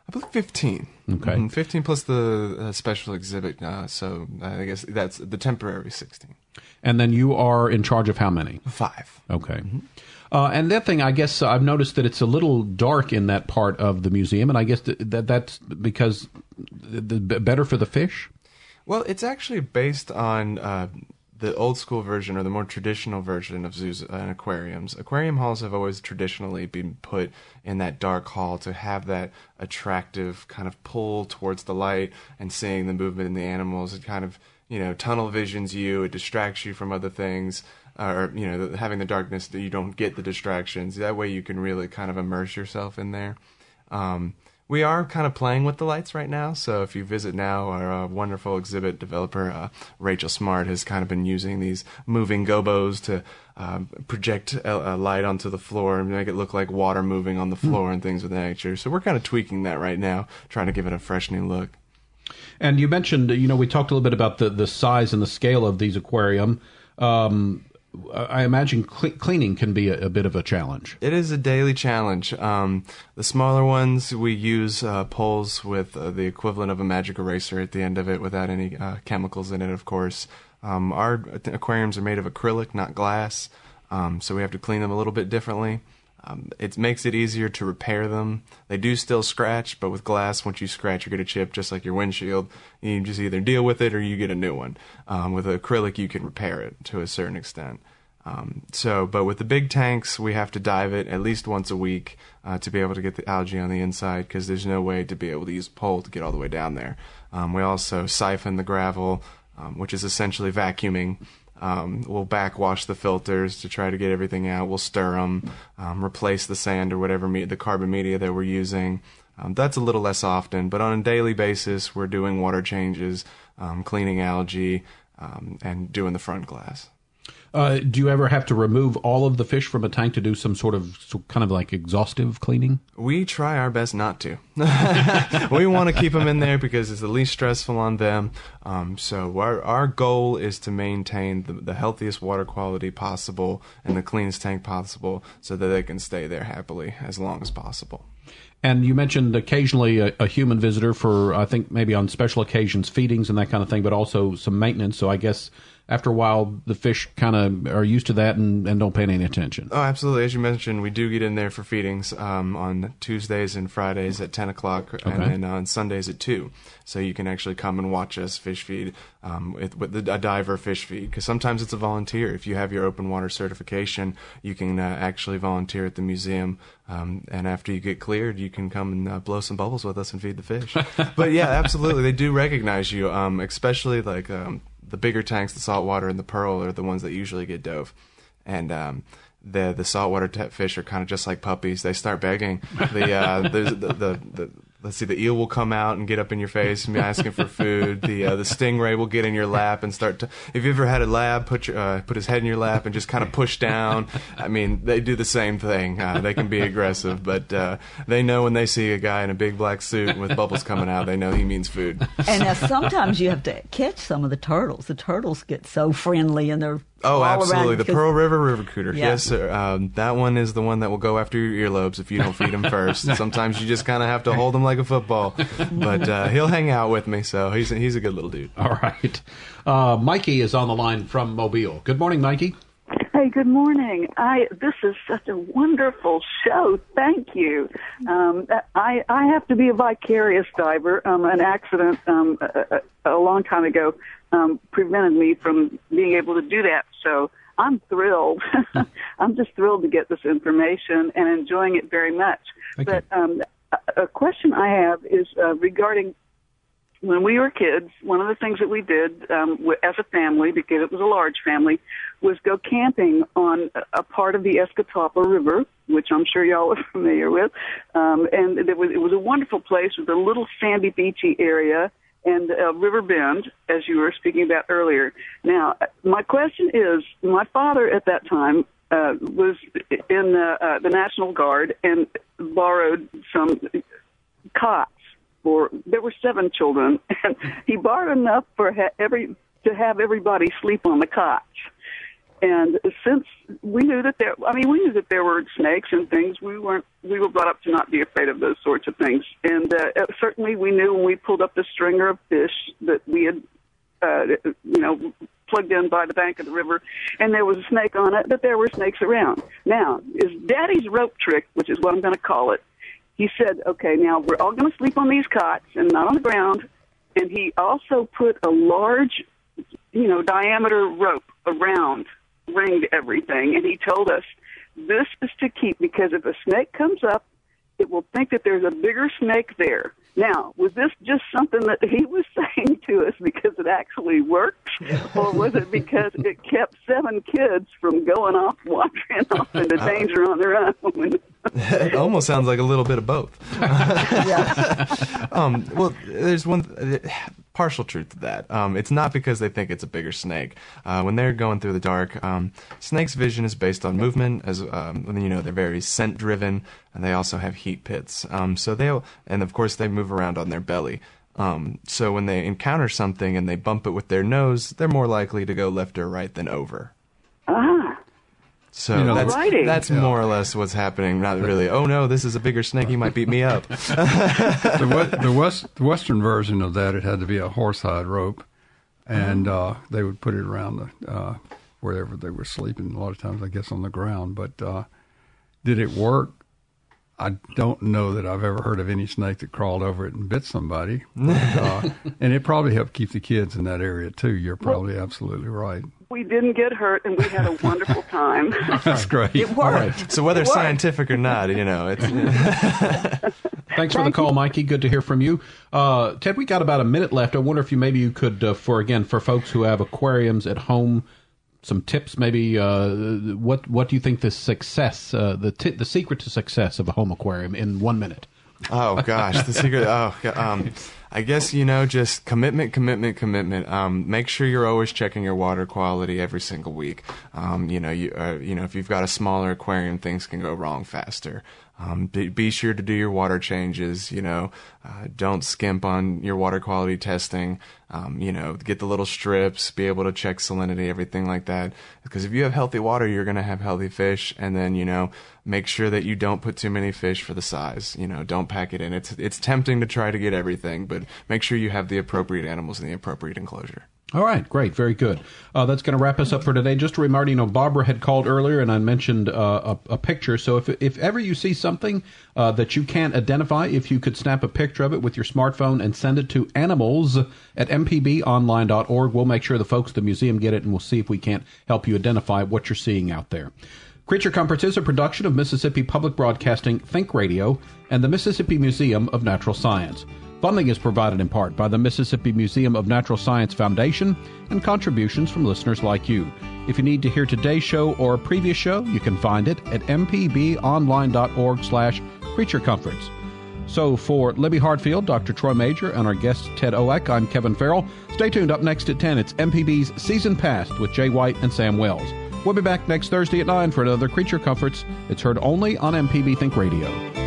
I believe 15. Okay. Mhm, 15 plus the uh, special exhibit. Uh, so I guess that's the temporary 16. And then you are in charge of how many? Five. Okay. Uh, and that thing, I guess uh, I've noticed that it's a little dark in that part of the museum, and I guess that, that that's because the, the better for the fish. Well, it's actually based on uh, the old school version or the more traditional version of zoos and aquariums. Aquarium halls have always traditionally been put in that dark hall to have that attractive kind of pull towards the light and seeing the movement in the animals. It kind of you know tunnel visions you. It distracts you from other things. Or you know, having the darkness that you don't get the distractions. That way, you can really kind of immerse yourself in there. Um, we are kind of playing with the lights right now. So if you visit now, our uh, wonderful exhibit developer uh, Rachel Smart has kind of been using these moving gobos to um, project a, a light onto the floor and make it look like water moving on the floor and things of that nature. So we're kind of tweaking that right now, trying to give it a fresh new look. And you mentioned, you know, we talked a little bit about the, the size and the scale of these aquarium. Um, I imagine cle cleaning can be a, a, bit of a challenge. It is a daily challenge. Um, the smaller ones, we use uh, poles with uh, the equivalent of a magic eraser at the end of it without any uh, chemicals in it, of course. Um, our aquariums are made of acrylic, not glass, um, so we have to clean them a little bit differently. Um, it makes it easier to repair them. They do still scratch, but with glass, once you scratch, you get a chip just like your windshield. You just either deal with it or you get a new one. Um, with acrylic, you can repair it to a certain extent. Um, so, but with the big tanks, we have to dive it at least once a week uh, to be able to get the algae on the inside because there's no way to be able to use a pole to get all the way down there. Um, we also siphon the gravel, um, which is essentially vacuuming. Um, we'll backwash the filters to try to get everything out. We'll stir them, um, replace the sand or whatever me- the carbon media that we're using. Um, that's a little less often, but on a daily basis, we're doing water changes, um, cleaning algae, um, and doing the front glass. Uh, do you ever have to remove all of the fish from a tank to do some sort of so kind of like exhaustive cleaning? We try our best not to. [LAUGHS] we want to keep them in there because it's the least stressful on them. Um, so our our goal is to maintain the, the healthiest water quality possible and the cleanest tank possible, so that they can stay there happily as long as possible. And you mentioned occasionally a, a, human visitor for, I think, maybe on special occasions, feedings and that kind of thing, but also some maintenance. So I guess after a while, the fish kind of are used to that and, and don't pay any attention. Oh, absolutely. As you mentioned, we do get in there for feedings um, on Tuesdays and Fridays at 10 o'clock okay. and then on Sundays at 2. So you can actually come and watch us fish feed um, with, with the, a diver fish feed because sometimes it's a volunteer. If you have your open water certification, you can uh, actually volunteer at the museum. Um, and after you get cleared, you can come and uh, blow some bubbles with us and feed the fish. [LAUGHS] but yeah, absolutely. They do recognize you, um, especially like um, the bigger tanks, the saltwater and the pearl are the ones that usually get dove. And um, the the saltwater fish are kind of just like puppies. They start begging. The uh, the, the, the let's see, the eel will come out and get up in your face and be asking for food. The uh, the stingray will get in your lap and start to. If you ever had a lab, put your uh, put his head in your lap and just kind of push down. I mean, they do the same thing. Uh, they can be aggressive, but uh, they know when they see a guy in a big black suit with bubbles coming out, they know he means food. And now sometimes you have to catch some of the turtles. The turtles get so friendly and they're Oh, absolutely. The Pearl River River Cooter. Yeah. Yes, sir. Um, that one is the one that will go after your earlobes if you don't feed him [LAUGHS] first. Sometimes you just kind of have to hold him like a football. But uh, he'll hang out with me, so he's, he's a good little dude. All right. Uh, Mikey is on the line from Mobile. Good morning, Mikey. Hey, good morning. I this is such a wonderful show. Thank you. Um, I I have to be a vicarious diver. Um, an accident um, a, a long time ago um, prevented me from being able to do that. So I'm thrilled. [LAUGHS] I'm just thrilled to get this information and enjoying it very much. But um, a question I have is uh, regarding when we were kids, one of the things that we did um, as a family, because it was a large family, was go camping on a- part of the Escatawpa River, which I'm sure y'all [LAUGHS] are familiar with. Um, and there was, it was a wonderful place with a little sandy, beachy area and a river bend, as you were speaking about earlier. Now, my question is, my father at that time uh, was in the, uh, the National Guard and borrowed some cots for there were seven children [LAUGHS] and he borrowed enough for ha- every to have everybody sleep on the cots And since we knew that there, I mean, we knew that there were snakes and things. We weren't, we were brought up to not be afraid of those sorts of things. And uh, certainly, we knew when we pulled up the stringer of fish that we had, uh, you know, plugged in by the bank of the river, and there was a snake on it. That there were snakes around. Now, is Daddy's rope trick, which is what I'm going to call it. He said, "Okay, now we're all going to sleep on these cots and not on the ground." And he also put a large, you know, diameter rope around ringed everything. And he told us this is to keep because if a snake comes up, it will think that there's a bigger snake there. Now, was this just something that he was [LAUGHS] saying to us because it actually worked, or was it because it kept seven kids from going off wandering off [LAUGHS] into danger on their own? [LAUGHS] it almost sounds like a little bit of both. um, well, there's one uh, partial truth to that. Um, it's not because they think it's a bigger snake. Uh, when they're going through the dark, um, snakes' vision is based on movement. As um, you know, they're very scent driven, and they also have heat pits. Um, so they and of course they move around on their belly. Um, so when they encounter something and they bump it with their nose, they're more likely to go left or right than over. So You know, that's Alrighty. that's more or less what's happening. Not really. Oh no, this is a bigger snake. He might beat me up. [LAUGHS] the, the west the western version of that it had to be a horsehide rope, and uh, they would put it around the uh, wherever they were sleeping. A lot of times, I guess, on the ground. But uh, did it work? I don't know that I've ever heard of any snake that crawled over it and bit somebody. [LAUGHS] But, uh, and it probably helped keep the kids in that area too. You're probably absolutely right. We didn't get hurt, and we had a wonderful time. [LAUGHS] That's great. It worked. All right. So whether It worked. scientific or not, you know, it's [LAUGHS] Thanks for the call, Mikey. Good to hear from you. Uh, Ted, we got about a minute left. I wonder if you maybe you could, uh, for again, for folks who have aquariums at home, some tips. Maybe uh, what what do you think the success, uh, the t- the secret to success of a home aquarium in one minute? Oh gosh, the secret. Oh, um, I guess you know, just commitment, commitment, commitment. Um, make sure you're always checking your water quality every single week. Um, you know, you uh, you know, if you've got a smaller aquarium, things can go wrong faster. Um, be, be sure to do your water changes. You know, uh, don't skimp on your water quality testing. Um, you know, get the little strips, be able to check salinity, everything like that. Because if you have healthy water, you're going to have healthy fish. And then, you know, make sure that you don't put too many fish for the size. You know, don't pack it in. It's it's tempting to try to get everything, but make sure you have the appropriate animals in the appropriate enclosure. All right, great, very good. Uh, that's going to wrap us up for today. Just a reminder, you know, Barbara had called earlier, and I mentioned uh, a, a picture. So if if ever you see something uh, that you can't identify, if you could snap a picture of it with your smartphone and send it to animals at mpbonline.org, we'll make sure the folks at the museum get it, and we'll see if we can't help you identify what you're seeing out there. Creature Comforts is a production of Mississippi Public Broadcasting Think Radio and the Mississippi Museum of Natural Science. Funding is provided in part by the Mississippi Museum of Natural Science Foundation and contributions from listeners like you. If you need to hear today's show or a previous show, you can find it at mpbonline.org slash creature comforts. So for Libby Hartfield, Dr. Troy Major, and our guest Ted Olak, I'm Kevin Farrell. Stay tuned up next at 10. It's MPB's Season Past with Jay White and Sam Wells. We'll be back next Thursday at 9 for another Creature Comforts. It's heard only on MPB Think Radio.